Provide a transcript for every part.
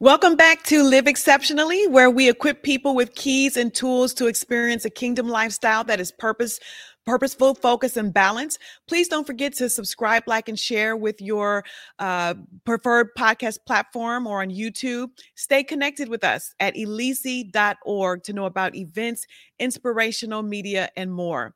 Welcome back to Live Exceptionally, where we equip people with keys and tools to experience a kingdom lifestyle that is purpose purposeful focus and balance please don't forget to subscribe like and share with your uh, preferred podcast platform or on youtube. Stay connected with us at elici.org to know about events inspirational media and more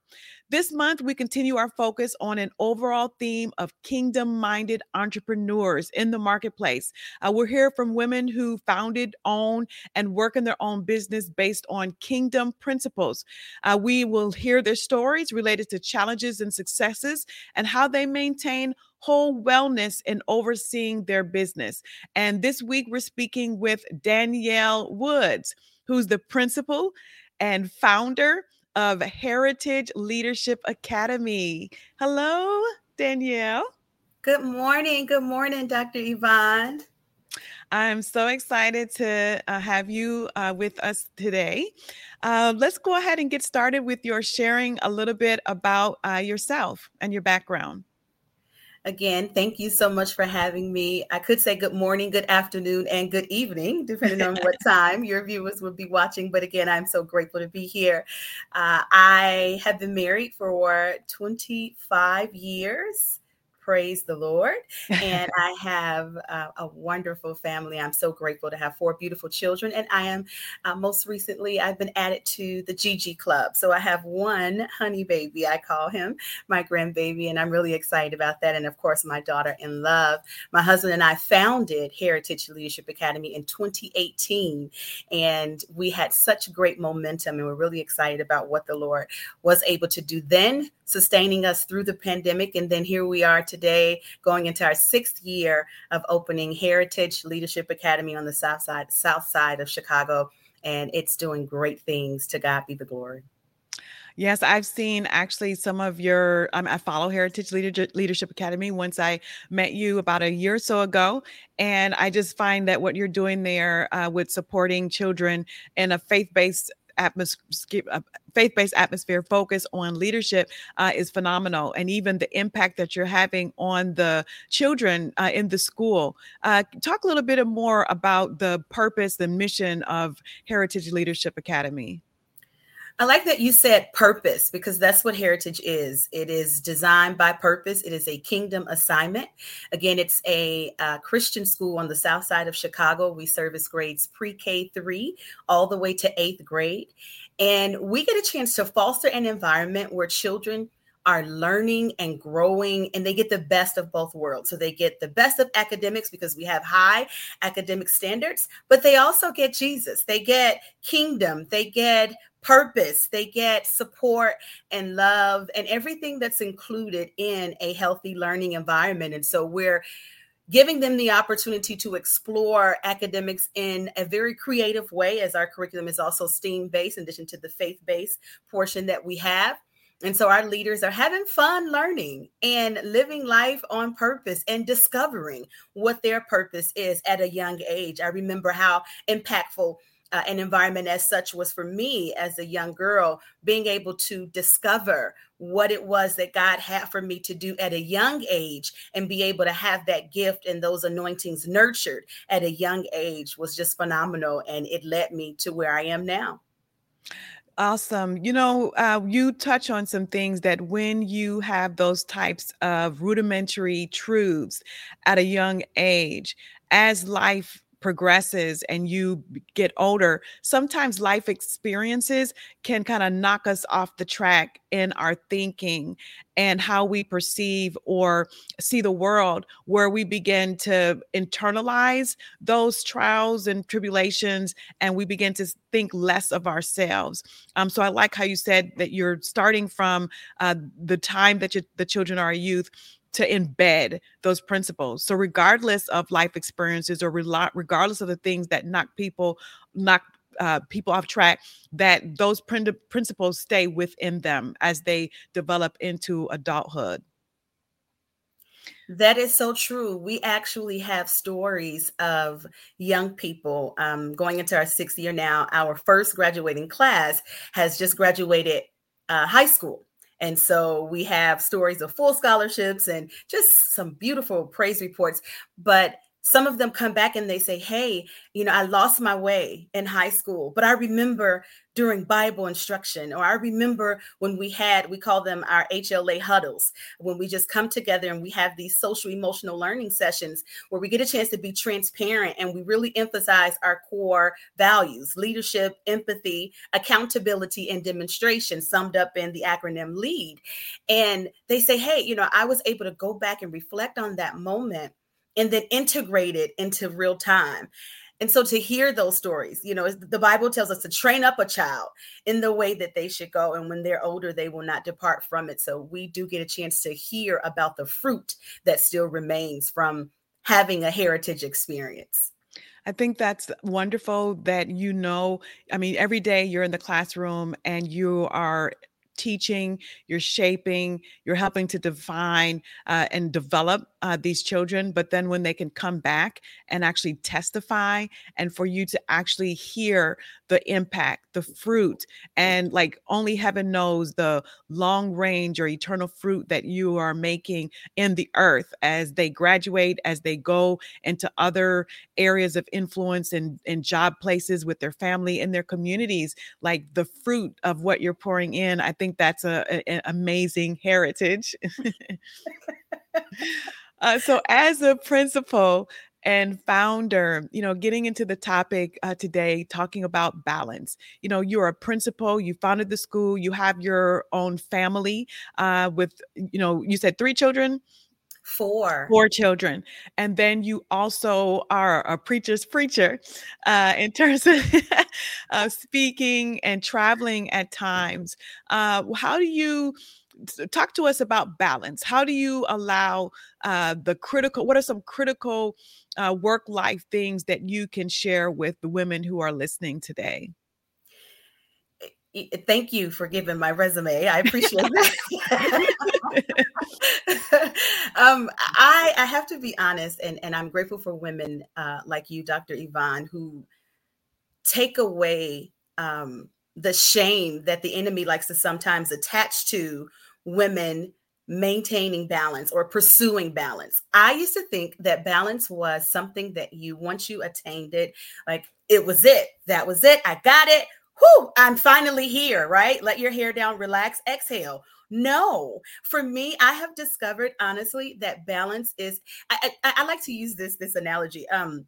this month, we continue our focus on an overall theme of kingdom minded entrepreneurs in the marketplace. Uh, we're here from women who founded, own, and work in their own business based on kingdom principles. Uh, we will hear their stories related to challenges and successes and how they maintain whole wellness in overseeing their business. And this week, we're speaking with Danyale Woods, who's the principal and founder of Heritage Leadership Academy. Hello, Danyale. Good morning. Good morning, Dr. Yvonne. I'm so excited to uh, have you uh, with us today. Uh, let's go ahead and get started with your sharing a little bit about uh, yourself and your background. Again, thank you so much for having me. I could say good morning, good afternoon, and good evening, depending on what time your viewers would be watching. But again, I'm so grateful to be here. Uh, I have been married for 25 years. Praise the Lord. And I have uh, a wonderful family. I'm so grateful to have four beautiful children. And I am uh, most recently, I've been added to the Gigi Club. So I have one honey baby, I call him my grandbaby. And I'm really excited about that. And of course, my daughter in love. My husband and I founded Heritage Leadership Academy in 2018. And we had such great momentum. And we're really excited about what the Lord was able to do then, sustaining us through the pandemic. And then here we are today, going into our sixth year of opening Heritage Leadership Academy on the south side, south side of Chicago, and it's doing great things. To God be the glory. Yes, I've seen actually some of your. Um, I follow Heritage Leadership Academy. Once I met you about a year or so ago, and I just find that what you're doing there uh, with supporting children in a faith-based atmosphere, uh, faith-based atmosphere focus on leadership uh, is phenomenal, and even the impact that you're having on the children uh, in the school. Uh, talk a little bit more about the purpose, the mission of Heritage Leadership Academy. I like that you said purpose because that's what heritage is. It is designed by purpose. It is a kingdom assignment. Again, it's a uh, Christian school on the south side of Chicago. We service grades pre K three all the way to eighth grade. And we get a chance to foster an environment where children are learning and growing and they get the best of both worlds. So they get the best of academics because we have high academic standards, but they also get Jesus. They get kingdom, they get purpose, they get support and love and everything that's included in a healthy learning environment. And so we're giving them the opportunity to explore academics in a very creative way, as our curriculum is also STEAM based, in addition to the faith based portion that we have. And so our leaders are having fun learning and living life on purpose and discovering what their purpose is at a young age. I remember how impactful uh, an environment as such was for me as a young girl, being able to discover what it was that God had for me to do at a young age and be able to have that gift and those anointings nurtured at a young age was just phenomenal. And it led me to where I am now. Awesome. You know, uh, you touch on some things that when you have those types of rudimentary truths at a young age, as life progresses and you get older, sometimes life experiences can kind of knock us off the track in our thinking and how we perceive or see the world, where we begin to internalize those trials and tribulations and we begin to think less of ourselves. Um, so I like how you said that you're starting from uh, the time that you, the children are a youth to embed those principles. So regardless of life experiences or regardless of the things that knock people knock uh, people off track, that those principles stay within them as they develop into adulthood. That is so true. We actually have stories of young people um, going into our sixth year now. Our first graduating class has just graduated uh, high school. And so we have stories of full scholarships and just some beautiful praise reports. But some of them come back and they say, Hey, you know, I lost my way in high school, but I remember during Bible instruction, or I remember when we had, we call them our HLA huddles, when we just come together and we have these social emotional learning sessions where we get a chance to be transparent and we really emphasize our core values leadership, empathy, accountability, and demonstration, summed up in the acronym LEAD. And they say, Hey, you know, I was able to go back and reflect on that moment and then integrate it into real time. And so to hear those stories, you know, the Bible tells us to train up a child in the way that they should go. And when they're older, they will not depart from it. So we do get a chance to hear about the fruit that still remains from having a heritage experience. I think that's wonderful that you know. I mean, every day you're in the classroom and you are teaching, you're shaping, you're helping to define uh, and develop uh, these children. But then when they can come back and actually testify, and for you to actually hear the impact, the fruit, and like only heaven knows the long range or eternal fruit that you are making in the earth as they graduate, as they go into other areas of influence and, and job places with their family and their communities, like the fruit of what you're pouring in. I think that's a, an amazing heritage. uh, so, as a principal and founder, you know, getting into the topic uh, today, talking about balance. You know, you're a principal, you founded the school, you have your own family uh, with, you know, you said three children. Four. Four children. And then you also are a preacher's preacher uh, in terms of speaking and traveling at times. Uh, how do you talk to us about balance? How do you allow uh, the critical, what are some critical uh, work life things that you can share with the women who are listening today? Thank you for giving my resume. I appreciate that. um, I, I have to be honest, and, and I'm grateful for women uh, like you, Dr. Yvonne, who take away um, the shame that the enemy likes to sometimes attach to women maintaining balance or pursuing balance. I used to think that balance was something that you, once you attained it, like it was it, that was it, I got it whoo, I'm finally here, right? Let your hair down, relax, exhale. No, for me, I have discovered honestly that balance is. I, I, I like to use this this analogy. Um,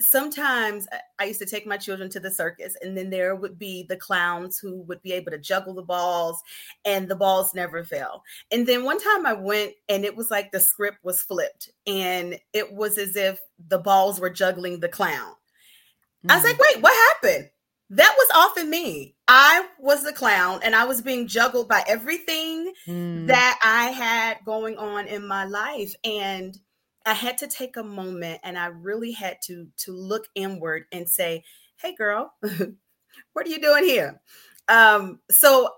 sometimes I used to take my children to the circus, and then there would be the clowns who would be able to juggle the balls, and the balls never fell. And then one time I went, and it was like the script was flipped, and it was as if the balls were juggling the clown. Mm. I was like, mm. wait, what happened? That was often me. I was the clown and I was being juggled by everything mm. that I had going on in my life. And I had to take a moment and I really had to to look inward and say, hey girl, what are you doing here? Um, so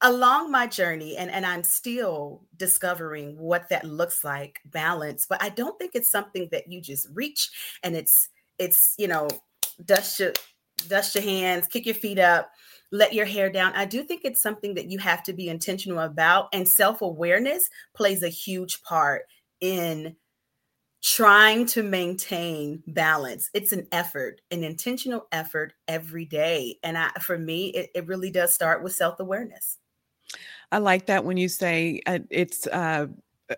along my journey, and, and I'm still discovering what that looks like, balance, but I don't think it's something that you just reach and it's it's you know, dust your dust your hands, kick your feet up, let your hair down. I do think it's something that you have to be intentional about. And self awareness plays a huge part in trying to maintain balance. It's an effort, an intentional effort every day. And I, for me, it, it really does start with self awareness. I like that when you say uh, it's uh,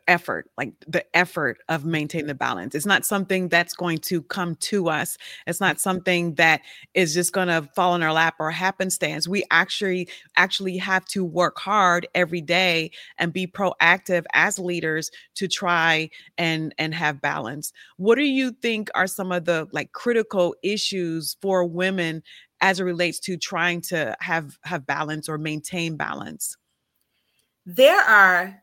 effort, like the effort of maintaining mm-hmm. the balance. It's not something that's going to come to us. It's not something that is just going to fall in our lap or happenstance. We actually actually have to work hard every day and be proactive as leaders to try and and have balance. What do you think are some of the like critical issues for women as it relates to trying to have have balance or maintain balance? There are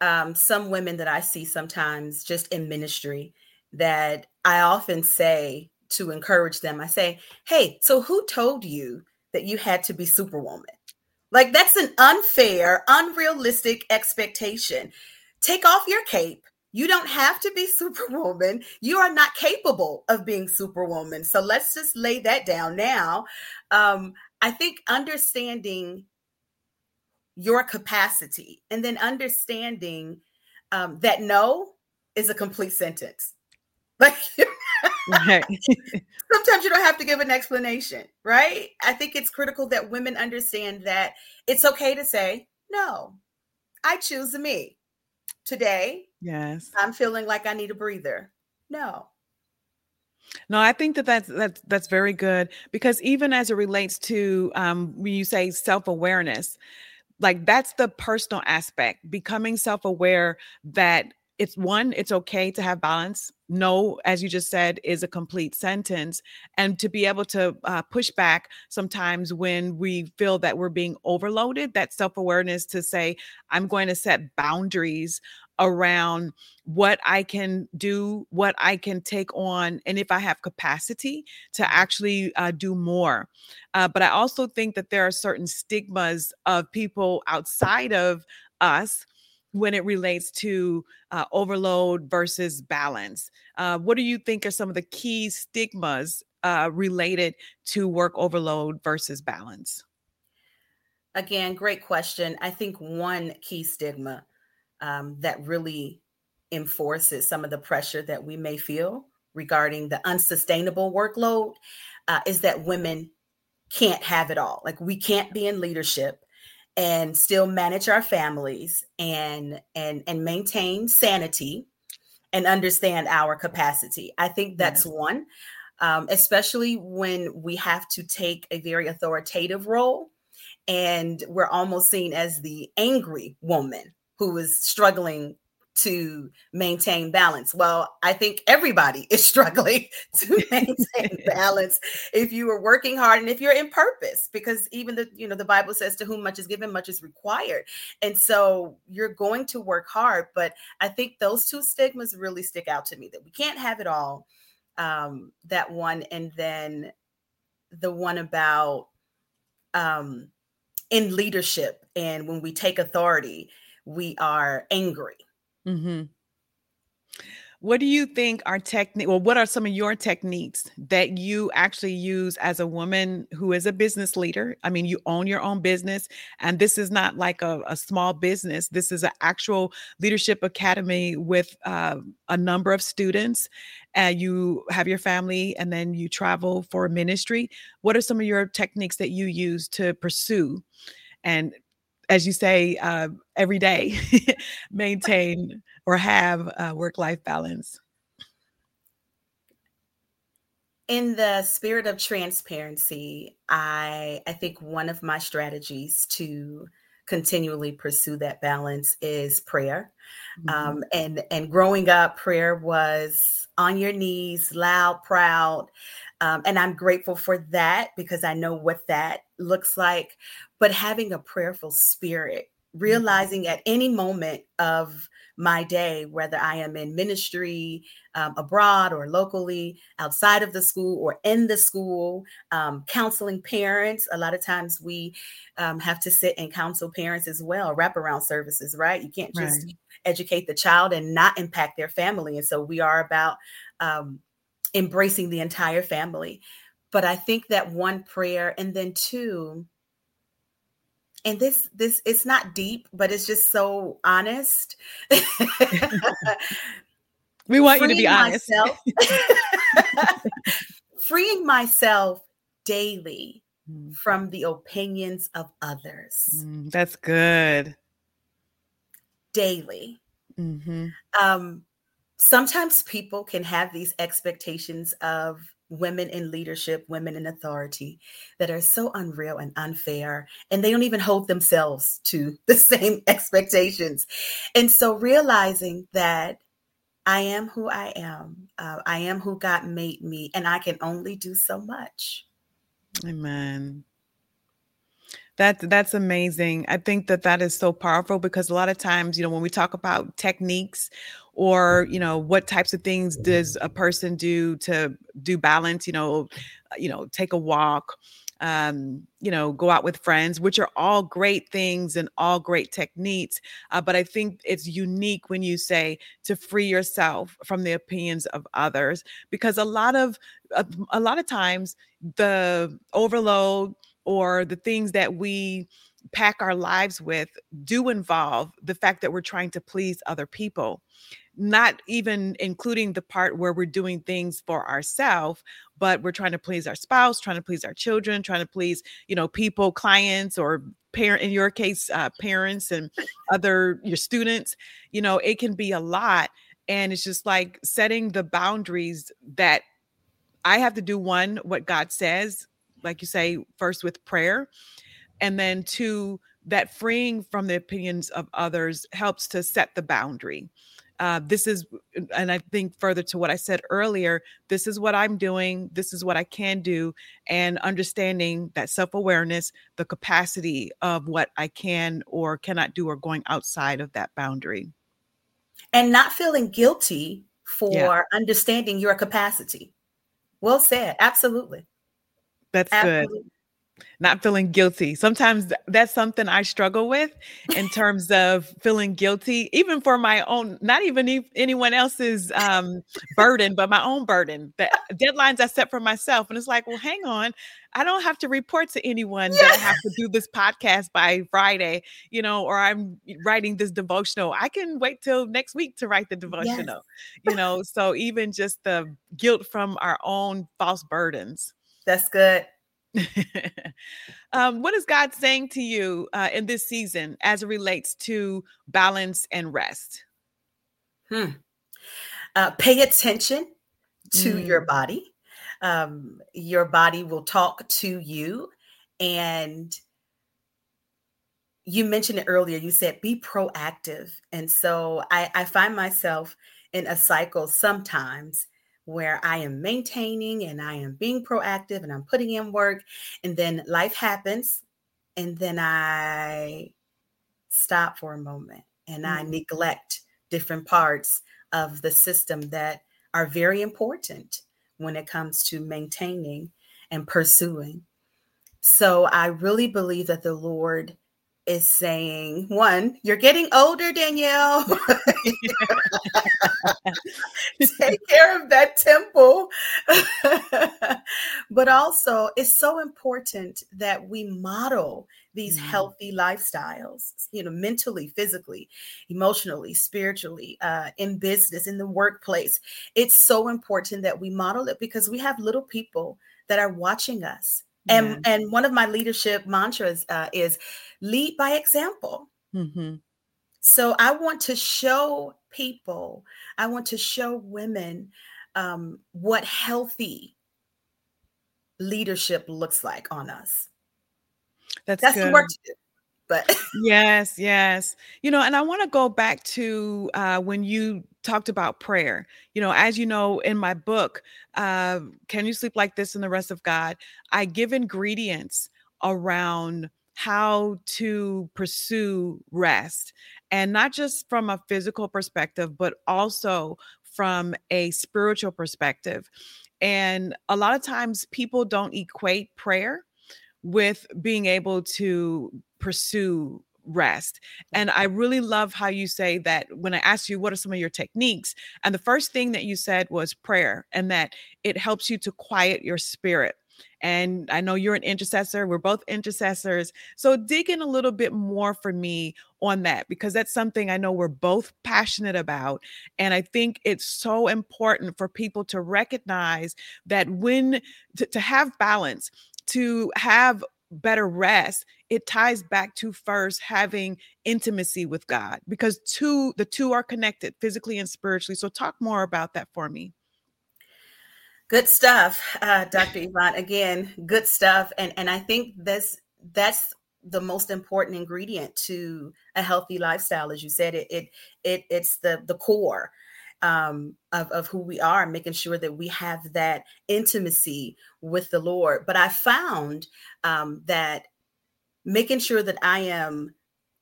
um, some women that I see sometimes just in ministry that I often say to encourage them, I say, Hey, so who told you that you had to be superwoman? Like, that's an unfair, unrealistic expectation. Take off your cape. You don't have to be superwoman. You are not capable of being superwoman. So let's just lay that down now. Um, I think understanding your capacity and then understanding um, that no is a complete sentence Like sometimes you don't have to give an explanation, right? I think it's critical that women understand that it's okay to say, no, I choose me. Today, yes, I'm feeling like I need a breather. No. No, I think that that's that's that's very good because even as it relates to um, when you say self awareness, like that's the personal aspect, becoming self aware that it's one, it's okay to have balance. No, as you just said, is a complete sentence. And to be able to uh, push back sometimes when we feel that we're being overloaded, that self awareness to say, I'm going to set boundaries around what I can do, what I can take on, and if I have capacity to actually uh, do more. Uh, but I also think that there are certain stigmas of people outside of us when it relates to uh, overload versus balance. Uh, what do you think are some of the key stigmas uh, related to work overload versus balance? Again, great question. I think one key stigma um, that really enforces some of the pressure that we may feel regarding the unsustainable workload uh, is that women can't have it all. Like we can't be in leadership and still manage our families and and and maintain sanity and understand our capacity. I think that's one, um, especially when we have to take a very authoritative role and we're almost seen as the angry woman who is struggling to maintain balance. Well, I think everybody is struggling to maintain balance if you are working hard and if you're in purpose because even the you know the Bible says to whom much is given much is required. And so you're going to work hard, but I think those two stigmas really stick out to me that we can't have it all. Um that one and then the one about um in leadership and when we take authority we are angry. Mm-hmm. What do you think are technique? Well, what are some of your techniques that you actually use as a woman who is a business leader? I mean, you own your own business, and this is not like a, a small business. This is an actual leadership academy with uh, a number of students. And you have your family, and then you travel for ministry. What are some of your techniques that you use to pursue and as you say, uh, every day maintain or have a work life balance? In the spirit of transparency, I I think one of my strategies to continually pursue that balance is prayer. Mm-hmm. Um, and and growing up, prayer was on your knees, loud, proud. Um, and I'm grateful for that because I know what that looks like. But having a prayerful spirit. Realizing at any moment of my day, whether I am in ministry um, abroad or locally, outside of the school or in the school, um, counseling parents. A lot of times we um, have to sit and counsel parents as well, wraparound services, right? You can't just right. educate the child and not impact their family. And so we are about um, embracing the entire family. But I think that one prayer, and then two, and this this it's not deep, but it's just so honest. we want you to be honest. Myself, freeing myself daily mm. from the opinions of others. Mm, that's good. Daily. Mm-hmm. Um, sometimes people can have these expectations of women in leadership, women in authority that are so unreal and unfair, and they don't even hold themselves to the same expectations. And so realizing that I am who I am, uh, I am who God made me, and I can only do so much. Amen. That that's amazing. I think that that is so powerful because a lot of times, you know, when we talk about techniques or you know what types of things does a person do to do balance, you know, you know, take a walk, um, you know, go out with friends, which are all great things and all great techniques. Uh, but I think it's unique when you say to free yourself from the opinions of others, because a lot of a, a lot of times the overload or the things that we pack our lives with do involve the fact that we're trying to please other people. not even including the part where we're doing things for ourselves but we're trying to please our spouse trying to please our children trying to please you know people clients or parent in your case uh, parents and other your students you know it can be a lot and it's just like setting the boundaries that i have to do one what god says like you say first with prayer and then two that freeing from the opinions of others helps to set the boundary. Uh, this is and i think further to what i said earlier this is what i'm doing this is what i can do and understanding that self-awareness the capacity of what i can or cannot do or going outside of that boundary. And not feeling guilty for yeah. understanding your capacity. Well said absolutely that's absolutely. good not feeling guilty. Sometimes that's something I struggle with in terms of feeling guilty, even for my own, not even anyone else's um, burden, but my own burden. The deadlines I set for myself. And it's like, well, hang on. I don't have to report to anyone yeah. that I have to do this podcast by Friday, you know, or I'm writing this devotional. I can wait till next week to write the devotional, yes. you know. So even just the guilt from our own false burdens. That's good. um, what is God saying to you uh, in this season as it relates to balance and rest? Hmm. Uh, pay attention to mm. your body. Um, your body will talk to you. And you mentioned it earlier. You said be proactive. And so I, I find myself in a cycle sometimes where I am maintaining and I am being proactive and I'm putting in work. And then life happens. And then I stop for a moment and mm-hmm. I neglect different parts of the system that are very important when it comes to maintaining and pursuing. So I really believe that the Lord is saying, one, you're getting older, Danyale. Take care of that temple. but also, it's so important that we model these mm-hmm. healthy lifestyles, you know, mentally, physically, emotionally, spiritually, uh, in business, in the workplace. It's so important that we model it because we have little people that are watching us and yeah. and one of my leadership mantras uh, is lead by example. Mm-hmm. So I want to show people, I want to show women um, what healthy leadership looks like on us. That's, That's good. the work to do but yes yes. You know and i want to go back to uh, when you talked about prayer. You know as you know in my book uh, can you sleep like this in the rest of god? I give ingredients around how to pursue rest and not just from a physical perspective but also from a spiritual perspective and a lot of times people don't equate prayer with being able to pursue rest. Mm. And I really love how you say that when I asked you what are some of your techniques, and the first thing that you said was prayer, and that it helps you to quiet your spirit. And I know you're an intercessor. We're both intercessors. So dig in a little bit more for me on that because that's something I know we're both passionate about. And I think it's so important for people to recognize that when to, to have balance, to have better rest it ties back to first having intimacy with god because two the two are connected physically and spiritually so talk more about that for me. Good stuff uh, dr yvonne again good stuff and and i think this that's the most important ingredient to a healthy lifestyle as you said it it, it it's the the core um, of, of who we are, making sure that we have that intimacy with the Lord. But I found um, that making sure that I am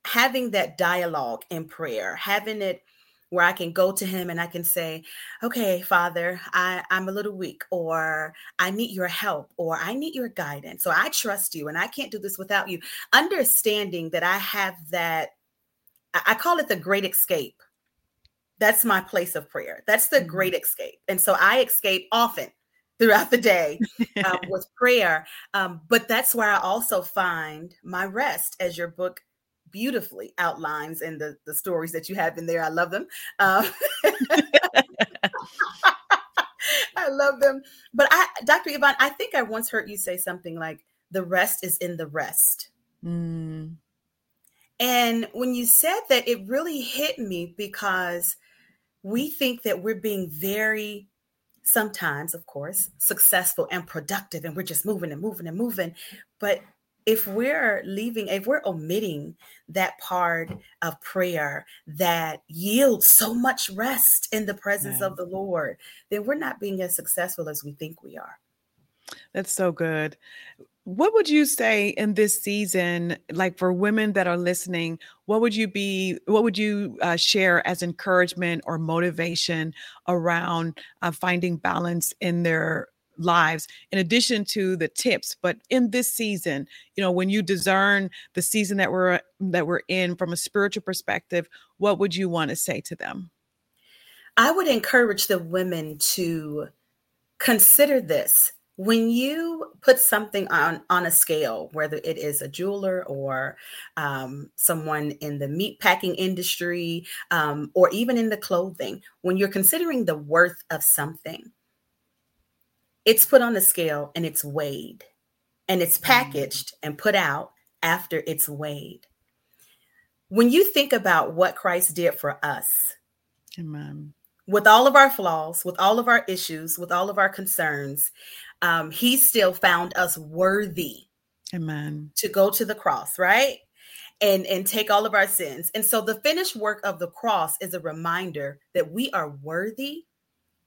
having that dialogue in prayer, having it where I can go to him and I can say, okay, Father, I, I'm a little weak, or I need your help, or I need your guidance, or I trust you and I can't do this without you. Understanding that I have that, I call it the great escape that's my place of prayer. That's the mm-hmm. great escape. And so I escape often throughout the day um, with prayer. Um, but that's where I also find my rest, as your book beautifully outlines in the, the stories that you have in there. I love them. Um, I love them. But I, Dr. Yvonne, I think I once heard you say something like, the rest is in the rest. Mm. And when you said that, it really hit me because we think that we're being very, sometimes, of course, successful and productive, and we're just moving and moving and moving. But if we're leaving, if we're omitting that part of prayer that yields so much rest in the presence of the Lord, then we're not being as successful as we think we are. That's so good. What would you say in this season, like for women that are listening, what would you be, what would you uh, share as encouragement or motivation around uh, finding balance in their lives in addition to the tips? But in this season you know when you discern the season that we're that we're in from a spiritual perspective what would you want to say to them? I would encourage the women to consider this when you put something on on a scale whether it is a jeweler or um, someone in the meat packing industry um, or even in the clothing when you're considering the worth of something it's put on a scale and it's weighed and it's mm. packaged and put out after it's weighed when you think about what christ did for us Amen. with all of our flaws with all of our issues with all of our concerns um, he still found us worthy amen to go to the cross right and and take all of our sins and so the finished work of the cross is a reminder that we are worthy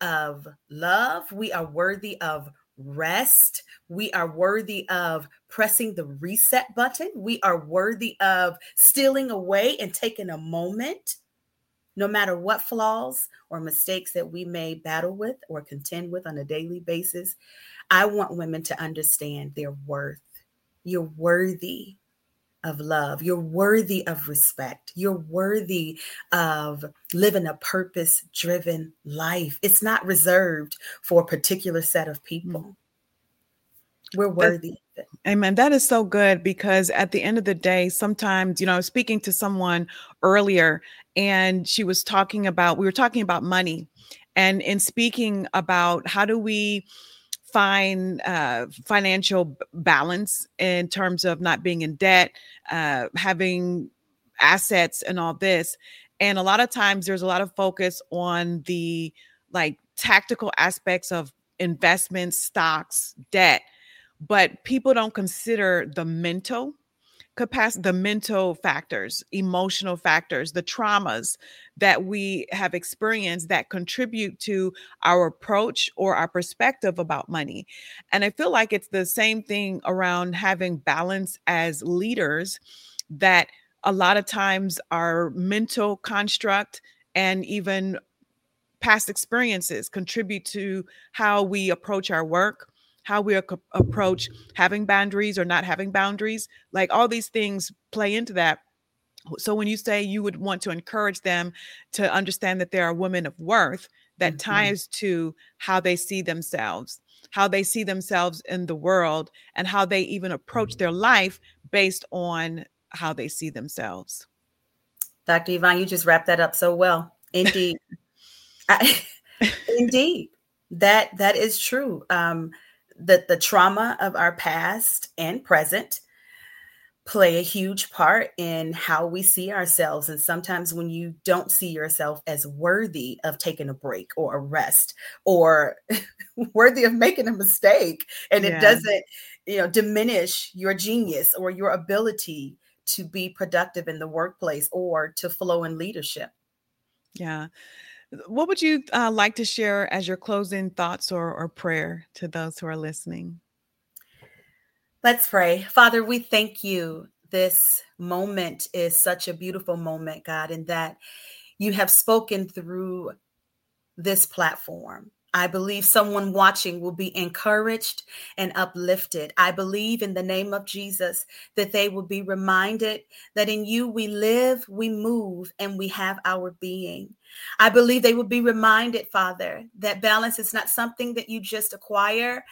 of love. We are worthy of rest. We are worthy of pressing the reset button. We are worthy of stealing away and taking a moment, no matter what flaws or mistakes that we may battle with or contend with on a daily basis. I want women to understand their worth. You're worthy of love. You're worthy of respect. You're worthy of living a purpose driven life. It's not reserved for a particular set of people. Mm-hmm. We're worthy. Amen. That is so good because at the end of the day, sometimes, you know, I was speaking to someone earlier and she was talking about, we were talking about money and in speaking about how do we, find uh, financial balance in terms of not being in debt, uh, having assets, and all this. And a lot of times there's a lot of focus on the like tactical aspects of investments, stocks, debt, but people don't consider the mental capacity, the mental factors, emotional factors, the traumas that we have experienced that contribute to our approach or our perspective about money. And I feel like it's the same thing around having balance as leaders that a lot of times our mental construct and even past experiences contribute to how we approach our work how we approach having boundaries or not having boundaries. Like all these things play into that. So when you say you would want to encourage them to understand that they are women of worth, that mm-hmm. ties to how they see themselves, how they see themselves in the world, and how they even approach their life based on how they see themselves. Dr. Yvonne, you just wrapped that up so well. Indeed. I, indeed. That that is true. Um, the, the trauma of our past and present play a huge part in how we see ourselves. And sometimes when you don't see yourself as worthy of taking a break or a rest or worthy of making a mistake, and yeah. it doesn't, you know, diminish your genius or your ability to be productive in the workplace or to flow in leadership. Yeah. What would you uh, like to share as your closing thoughts or, or prayer to those who are listening? Let's pray. Father, we thank you. This moment is such a beautiful moment, God, in that you have spoken through this platform I believe someone watching will be encouraged and uplifted. I believe in the name of Jesus that they will be reminded that in you we live, we move, and we have our being. I believe they will be reminded, Father, that balance is not something that you just acquire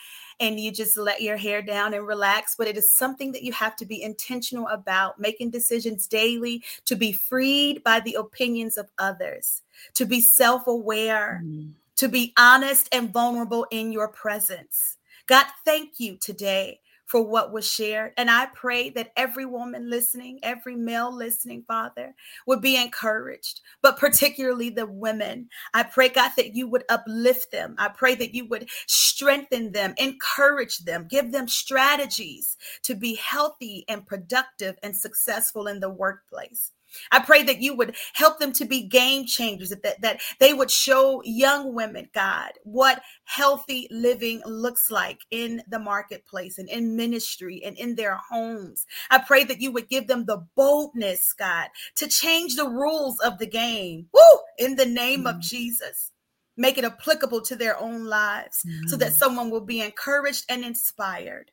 and you just let your hair down and relax, but it is something that you have to be intentional about, making decisions daily to be freed by the opinions of others, to be self aware. Mm to be honest and vulnerable in your presence. God, thank you today for what was shared. And I pray that every woman listening, every male listening, Father, would be encouraged, but particularly the women. I pray, God, that you would uplift them. I pray that you would strengthen them, encourage them, give them strategies to be healthy and productive and successful in the workplace. I pray that you would help them to be game changers, that, that they would show young women, God, what healthy living looks like in the marketplace and in ministry and in their homes. I pray that you would give them the boldness, God, to change the rules of the game. Woo! In the name mm-hmm. of Jesus. Make it applicable to their own lives mm-hmm. so that mm-hmm. someone will be encouraged and inspired.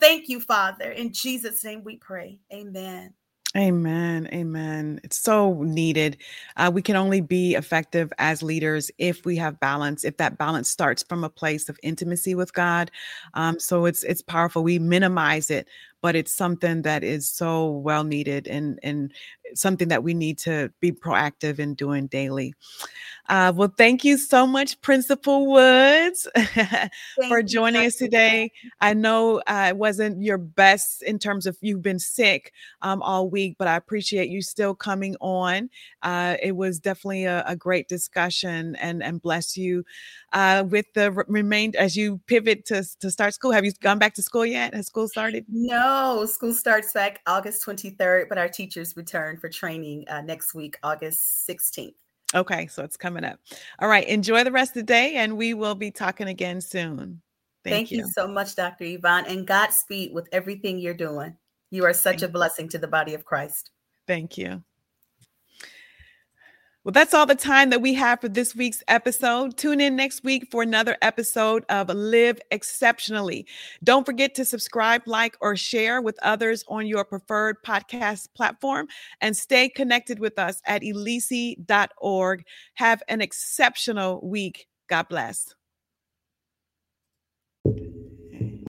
Thank you, Father. In Jesus' name we pray. Amen. Amen. Amen. It's so needed. Uh, we can only be effective as leaders if we have balance. If that balance starts from a place of intimacy with God, um, so it's it's powerful. We minimize it, but it's something that is so well needed and and something that we need to be proactive in doing daily. Uh, well, thank you so much, Principal Woods, for joining us today. I know uh, it wasn't your best in terms of you've been sick um, all week, but I appreciate you still coming on. Uh, it was definitely a, a, great discussion, and and bless you uh, with the remain as you pivot to to start school. Have you gone back to school yet? Has school started? No, school starts back August twenty third, but our teachers return for training uh, next week, August sixteenth. Okay, so it's coming up. All right, enjoy the rest of the day, and we will be talking again soon. Thank, Thank you. you. so much, Dr. Yvonne, and Godspeed with everything you're doing. You are such Thank a blessing to the body of Christ. Thank you. Well, that's all the time that we have for this week's episode. Tune in next week for another episode of Live Exceptionally. Don't forget to subscribe, like, or share with others on your preferred podcast platform and stay connected with us at elici.org. Have an exceptional week. God bless.